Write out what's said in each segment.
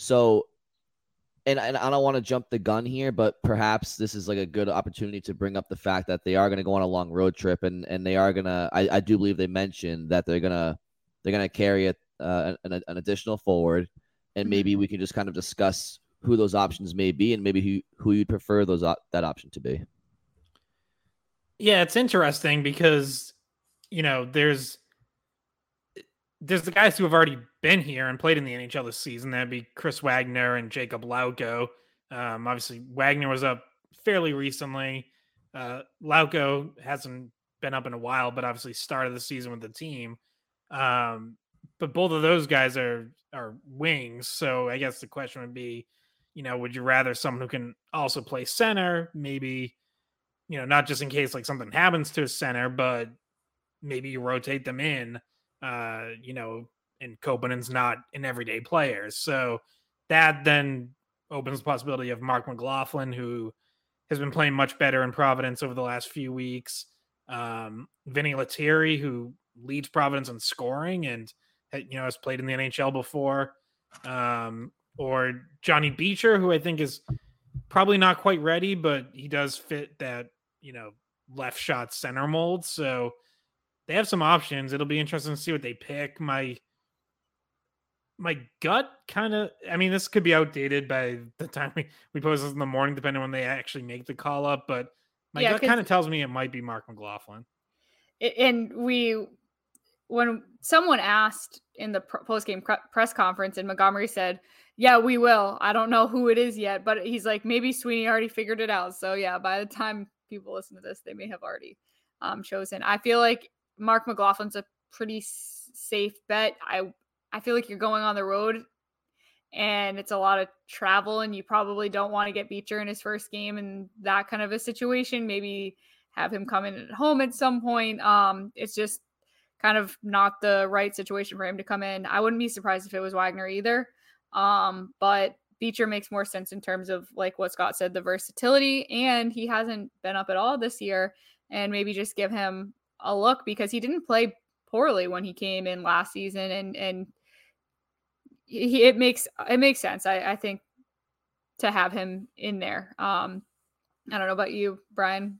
So, and, and I don't want to jump the gun here, but perhaps this is like a good opportunity to bring up the fact that they are going to go on a long road trip, and and they are gonna. I, I do believe they mentioned that they're gonna they're gonna carry it uh, an, an additional forward, and maybe Mm-hmm. we can just kind of discuss who those options may be, and maybe who who you'd prefer those op- that option to be. Yeah, it's interesting because you know there's there's the guys who have already been here and played in the NHL this season. That'd be Chris Wagner and Jakub Lauko. Um, obviously, Wagner was up fairly recently. Uh, Lauko hasn't been up in a while, but obviously started the season with the team. Um, but both of those guys are are wings, so I guess the question would be, you know, would you rather someone who can also play center, maybe, you know, not just in case like something happens to a center, but maybe you rotate them in, uh, you know, and Koppanen's not an everyday player, so that then opens the possibility of Marc McLaughlin, who has been playing much better in Providence over the last few weeks. Um, Vinny Lettieri, who leads Providence in scoring and you know has played in the NHL before, um, or Johnny Beecher, who I think is probably not quite ready, but he does fit that you know left shot center mold. So they have some options. It'll be interesting to see what they pick. My my gut kind of I mean this could be outdated by the time we, we post this in the morning, depending on when they actually make the call up, but my Yeah, gut kind of tells me it might be Marc McLaughlin. And we when someone asked in the post game press conference and Montgomery said, "Yeah, we will." I don't know who it is yet, but he's like maybe Sweeney already figured it out. So yeah, by the time people listen to this, they may have already um, chosen. I feel like Marc McLaughlin's a pretty safe bet. I I feel like you're going on the road and it's a lot of travel and you probably don't want to get Beecher in his first game in that kind of a situation. Maybe have him come in at home at some point. Um, it's just kind of not the right situation for him to come in. I wouldn't be surprised if it was Wagner either. Um, but Beecher makes more sense in terms of like what Scott said, the versatility, and he hasn't been up at all this year. And maybe just give him a look because he didn't play poorly when he came in last season, and and he, it makes it makes sense. I, I think to have him in there. Um, I don't know about you, Brian.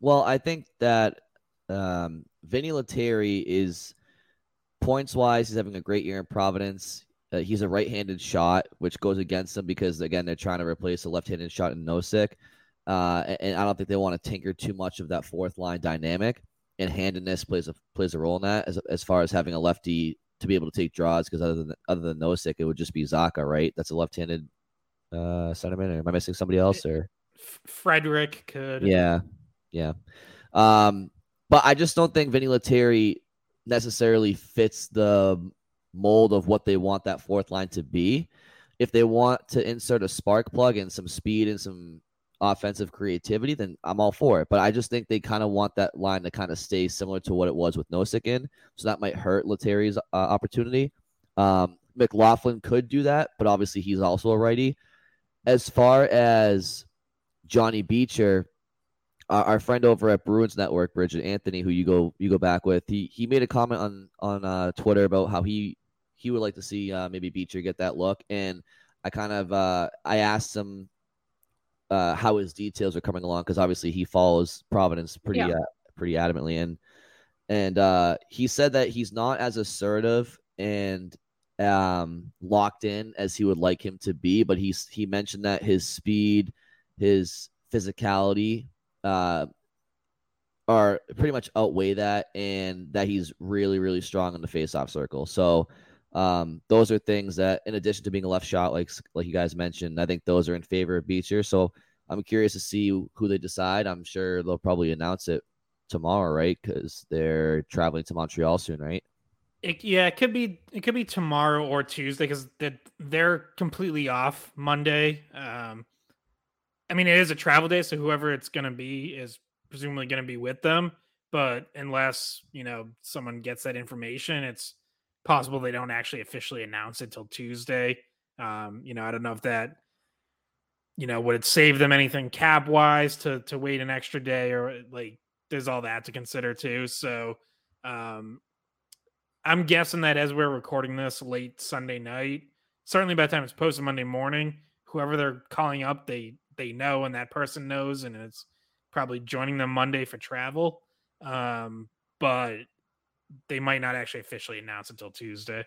Well, I think that um, Vinny Lettieri is points wise. He's having a great year in Providence. Uh, he's a right-handed shot, which goes against him because again they're trying to replace a left-handed shot in Nosek, uh, and, I don't think they want to tinker too much of that fourth line dynamic. And handedness plays a plays a role in that as as far as having a lefty to be able to take draws because other than other than Nosek, it would just be Zacha, right? That's a left-handed uh, centerman. Or am I missing somebody else? Or Frederic could. yeah, yeah. Um, but I just don't think Vinny Lettieri necessarily fits the mold of what they want that fourth line to be. If they want to insert a spark plug and some speed and some offensive creativity, then I'm all for it. But I just think they kind of want that line to kind of stay similar to what it was with Nosek in. So that might hurt Lettieri's uh, opportunity. Um, McLaughlin could do that, but obviously he's also a righty. As far as Johnny Beecher, our, our friend over at Bruins Network, Bridget Anthony, who you go you go back with, he he made a comment on on uh, Twitter about how he he would like to see uh, maybe Beecher get that look, and I kind of uh, I asked him uh, how his details are coming along because obviously he follows Providence pretty Yeah. uh, pretty adamantly, and and uh, he said that he's not as assertive and um, locked in as he would like him to be, but he's he mentioned that his speed, his physicality, uh, are pretty much outweigh that, and that he's really really strong in the face-off circle. So. Um, those are things that, in addition to being a left shot, like like you guys mentioned, I think those are in favor of Beecher. So I'm curious to see who they decide. I'm sure they'll probably announce it tomorrow, right? Because they're traveling to Montreal soon, right? It, yeah, it could be it could be tomorrow or Tuesday because they're, they're completely off Monday. Um, I mean, it is a travel day, so whoever it's going to be is presumably going to be with them. But unless you know someone gets that information, it's possible they don't actually officially announce it till Tuesday. Um, you know, I don't know if that you know would it save them anything cap wise to to wait an extra day or like there's all that to consider too. So um I'm guessing that as we're recording this late Sunday night, certainly by the time it's posted Monday morning, whoever they're calling up, they they know and that person knows, and it's probably joining them Monday for travel. Um, but they might not actually officially announce until Tuesday.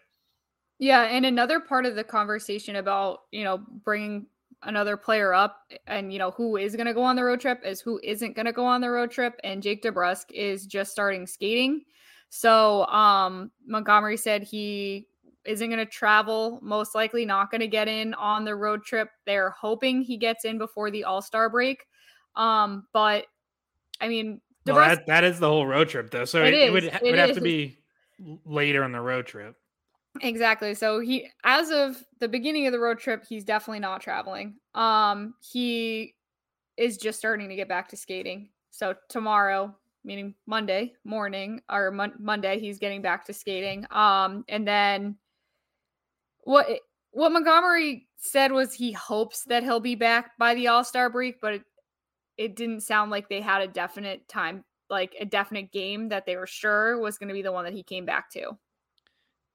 Yeah, and another part of the conversation about you know bringing another player up and you know who is going to go on the road trip is who isn't going to go on the road trip and Jake DeBrusk is just starting skating. So um Montgomery said he isn't going to travel, most likely not going to get in on the road trip. They're hoping he gets in before the All-Star break. Um but I mean Well, that, that is the whole road trip though. So it, it, it would, it would have to be later in the road trip. Exactly. So he as of the beginning of the road trip, he's definitely not traveling. Um he is just starting to get back to skating. So tomorrow, meaning Monday morning or mon- Monday, he's getting back to skating. Um and then what what Montgomery said was he hopes that he'll be back by the All-Star break, but it, it didn't sound like they had a definite time like a definite game that they were sure was going to be the one that he came back to.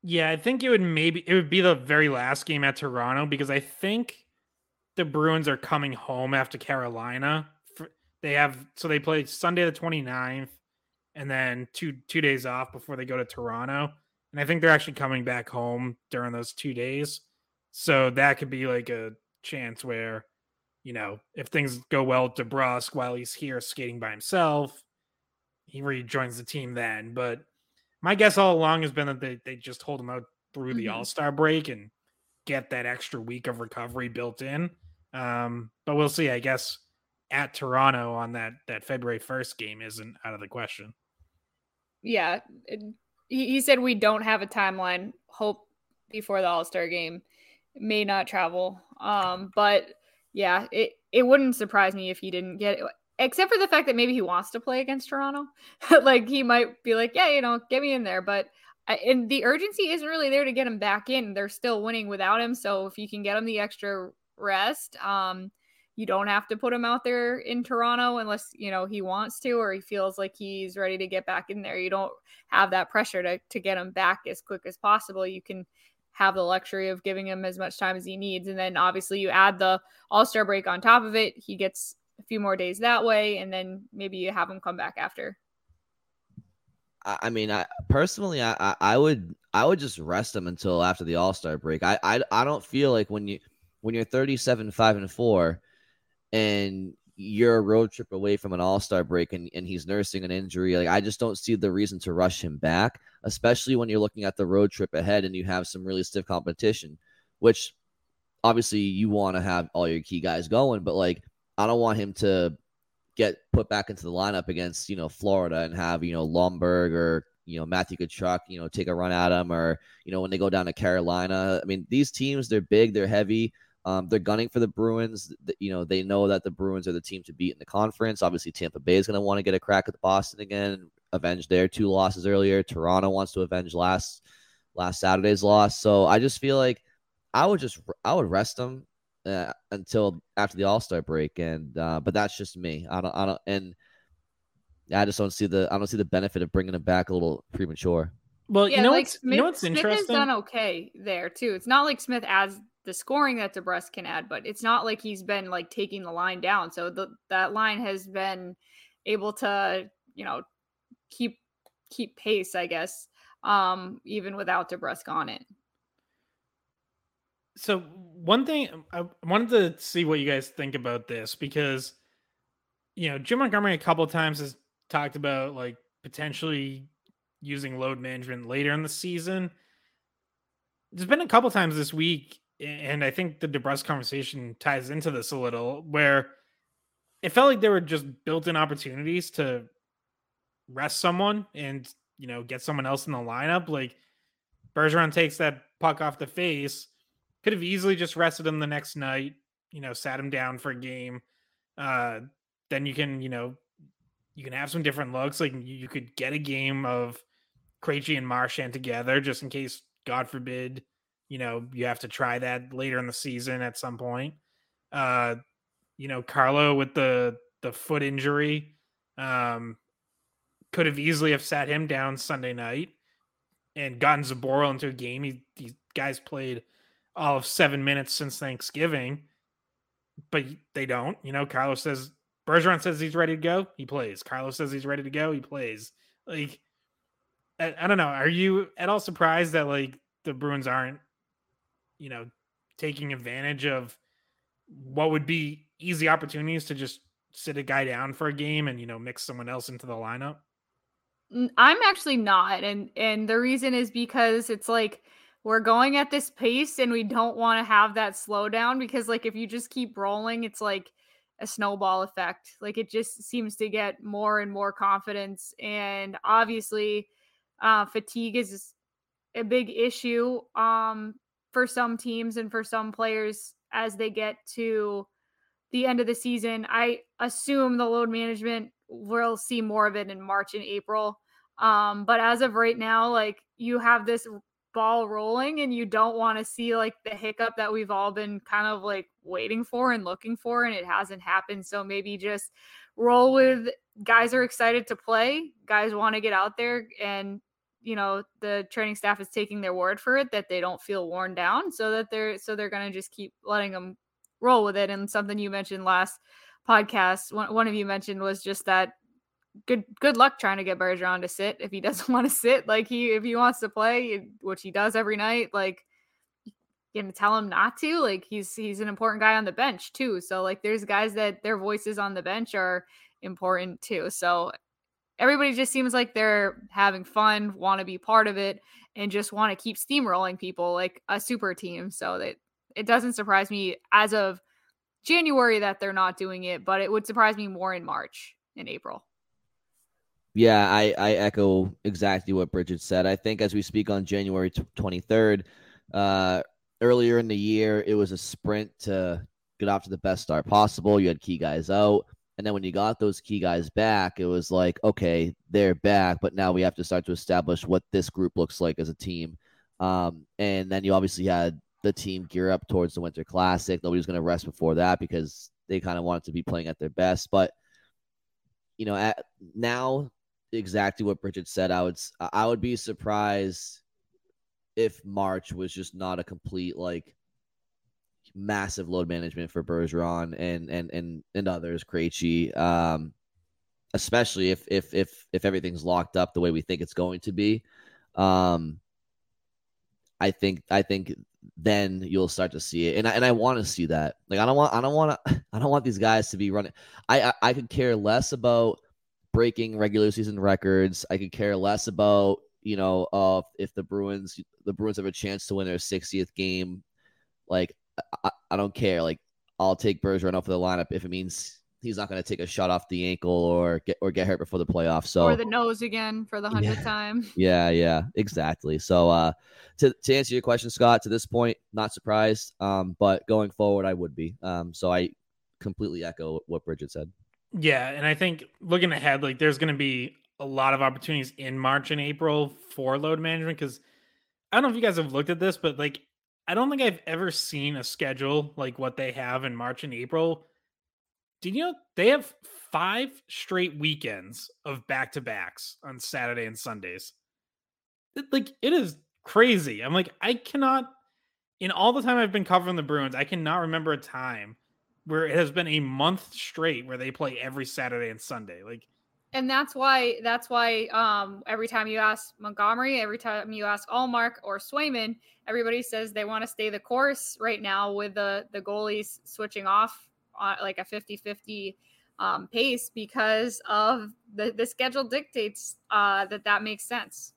Yeah, I think it would maybe it would be the very last game at Toronto because I think the Bruins are coming home after Carolina. They have so they play Sunday the 29th and then two two days off before they go to Toronto. And I think they're actually coming back home during those two days. So that could be like a chance where, you know, if things go well to DeBrusk while he's here skating by himself, he rejoins the team then. But my guess all along has been that they, they just hold him out through the mm-hmm. All Star break and get that extra week of recovery built in. Um, but we'll see. I guess at Toronto on that that February first game isn't out of the question. Yeah, he said we don't have a timeline. Hope before the All Star game may not travel. Um, but yeah, it it wouldn't surprise me if he didn't get it except for the fact that maybe he wants to play against Toronto. like he might be like, yeah, you know, get me in there. But and the urgency isn't really there to get him back in. They're still winning without him. So if you can get him the extra rest, um, you don't have to put him out there in Toronto unless you know he wants to or he feels like he's ready to get back in there. You don't have that pressure to to get him back as quick as possible. You can have the luxury of giving him as much time as he needs. And then obviously you add the All Star break on top of it. He gets a few more days that way, and then maybe you have him come back after. I mean, I personally, I, I would, I would just rest him until after the All Star break. I, I, I don't feel like when you, when you're 37, five and four, and you're a road trip away from an All Star break, and, and he's nursing an injury. Like, I just don't see the reason to rush him back, especially when you're looking at the road trip ahead and you have some really stiff competition, which obviously you want to have all your key guys going, but like I don't want him to get put back into the lineup against you know Florida and have you know Lomberg or you know Matthew Tkachuk you know take a run at him or you know when they go down to Carolina. I mean these teams they're big, they're heavy. Um, they're gunning for the Bruins. You know they know that the Bruins are the team to beat in the conference. Obviously Tampa Bay is going to want to get a crack at Boston again, avenge their two losses earlier. Toronto wants to avenge last last Saturday's loss. So I just feel like I would just I would rest them uh, until after the All Star break, and uh, but that's just me. I don't, I don't, and I just don't see the, I don't see the benefit of bringing them back a little premature. Well, yeah, you know like what's, Smith, you know what's Smith interesting? has done okay there too. It's not like Smith adds the scoring that DeBrusk can add, but it's not like he's been like taking the line down. So the that line has been able to, you know, keep keep pace, I guess, um, even without DeBrusk on it so one thing I wanted to see what you guys think about this because you know Jim Montgomery a couple times has talked about like potentially using load management later in the season. There's been a couple times this week, and I think the DeBrusk conversation ties into this a little, where it felt like there were just built-in opportunities to rest someone and you know get someone else in the lineup. Like Bergeron takes that puck off the face could have easily just rested him the next night, you know, sat him down for a game. Uh, then you can, you know, you can have some different looks. Like you could get a game of Krejci and Marchand together just in case, God forbid, you know, you have to try that later in the season at some point. Uh, you know, Carlo with the the foot injury, um, could have easily have sat him down Sunday night and gotten Zboril into a game. He, these guys played all of seven minutes since Thanksgiving, but they don't. You know, Carlos says Bergeron says he's ready to go, he plays. Carlos says he's ready to go, he plays. Like, I, I don't know. Are you at all surprised that like the Bruins aren't, you know, taking advantage of what would be easy opportunities to just sit a guy down for a game and you know mix someone else into the lineup? I'm actually not, and and the reason is because it's like we're going at this pace and we don't want to have that slowdown because like if you just keep rolling, it's like a snowball effect. Like it just seems to get more and more confidence, and obviously, uh, fatigue is a big issue um, for some teams and for some players as they get to the end of the season. I assume the load management we'll see more of it in March and April. Um, but as of right now, like you have this ball rolling and you don't want to see like the hiccup that we've all been kind of like waiting for and looking for and it hasn't happened so maybe just roll with guys are excited to play guys want to get out there and you know the training staff is taking their word for it that they don't feel worn down so that they're so they're going to just keep letting them roll with it and something you mentioned last podcast, one, one of you mentioned was just that good good luck trying to get Bergeron to sit if he doesn't want to sit. Like he if he wants to play, which he does every night, like you gonna tell him not to. Like he's he's an important guy on the bench too. So like there's guys that their voices on the bench are important too. So everybody just seems like they're having fun, want to be part of it, and just want to keep steamrolling people like a super team. So that it doesn't surprise me as of January that they're not doing it, but it would surprise me more in March and April. Yeah, I, I echo exactly what Bridgette said. I think as we speak on January 23rd, uh, earlier in the year, it was a sprint to get off to the best start possible. You had key guys out. And then when you got those key guys back, it was like, okay, they're back, but now we have to start to establish what this group looks like as a team. Um, and then you obviously had the team gear up towards the Winter Classic. Nobody was going to rest before that because they kind of wanted to be playing at their best. But you know, at now exactly what Bridgette said. I would I would be surprised if March was just not a complete like massive load management for Bergeron and and and and others, Krejci, um, especially if if if if everything's locked up the way we think it's going to be. Um, I think I think then you'll start to see it. And I, and I want to see that. Like I don't want I don't want to I don't want these guys to be running. I, I I could care less about breaking regular season records. I could care less about you know uh, if the Bruins the Bruins have a chance to win their 60th game. Like I, I don't care. Like I'll take Bergeron off of the lineup if it means he's not going to take a shot off the ankle or get or get hurt before the playoffs. So or the nose again for the hundredth yeah. time. Yeah, yeah, exactly. So uh, to to answer your question, Scott, to this point, not surprised. Um, but going forward, I would be. Um, so I completely echo what Bridgette said. Yeah, and I think looking ahead, like there's going to be a lot of opportunities in March and April for load management because I don't know if you guys have looked at this, but like I don't think I've ever seen a schedule like what they have in March and April did you know they have five straight weekends of back to backs on Saturday and Sundays? It, like it is crazy. I'm like, I cannot in all the time I've been covering the Bruins, I cannot remember a time where it has been a month straight where they play every Saturday and Sunday. Like and that's why that's why um, every time you ask Montgomery, every time you ask Ullmark or Swayman, everybody says they want to stay the course right now with the the goalies switching off uh, like a 50 50 um, pace because of the, the schedule dictates uh, that that makes sense.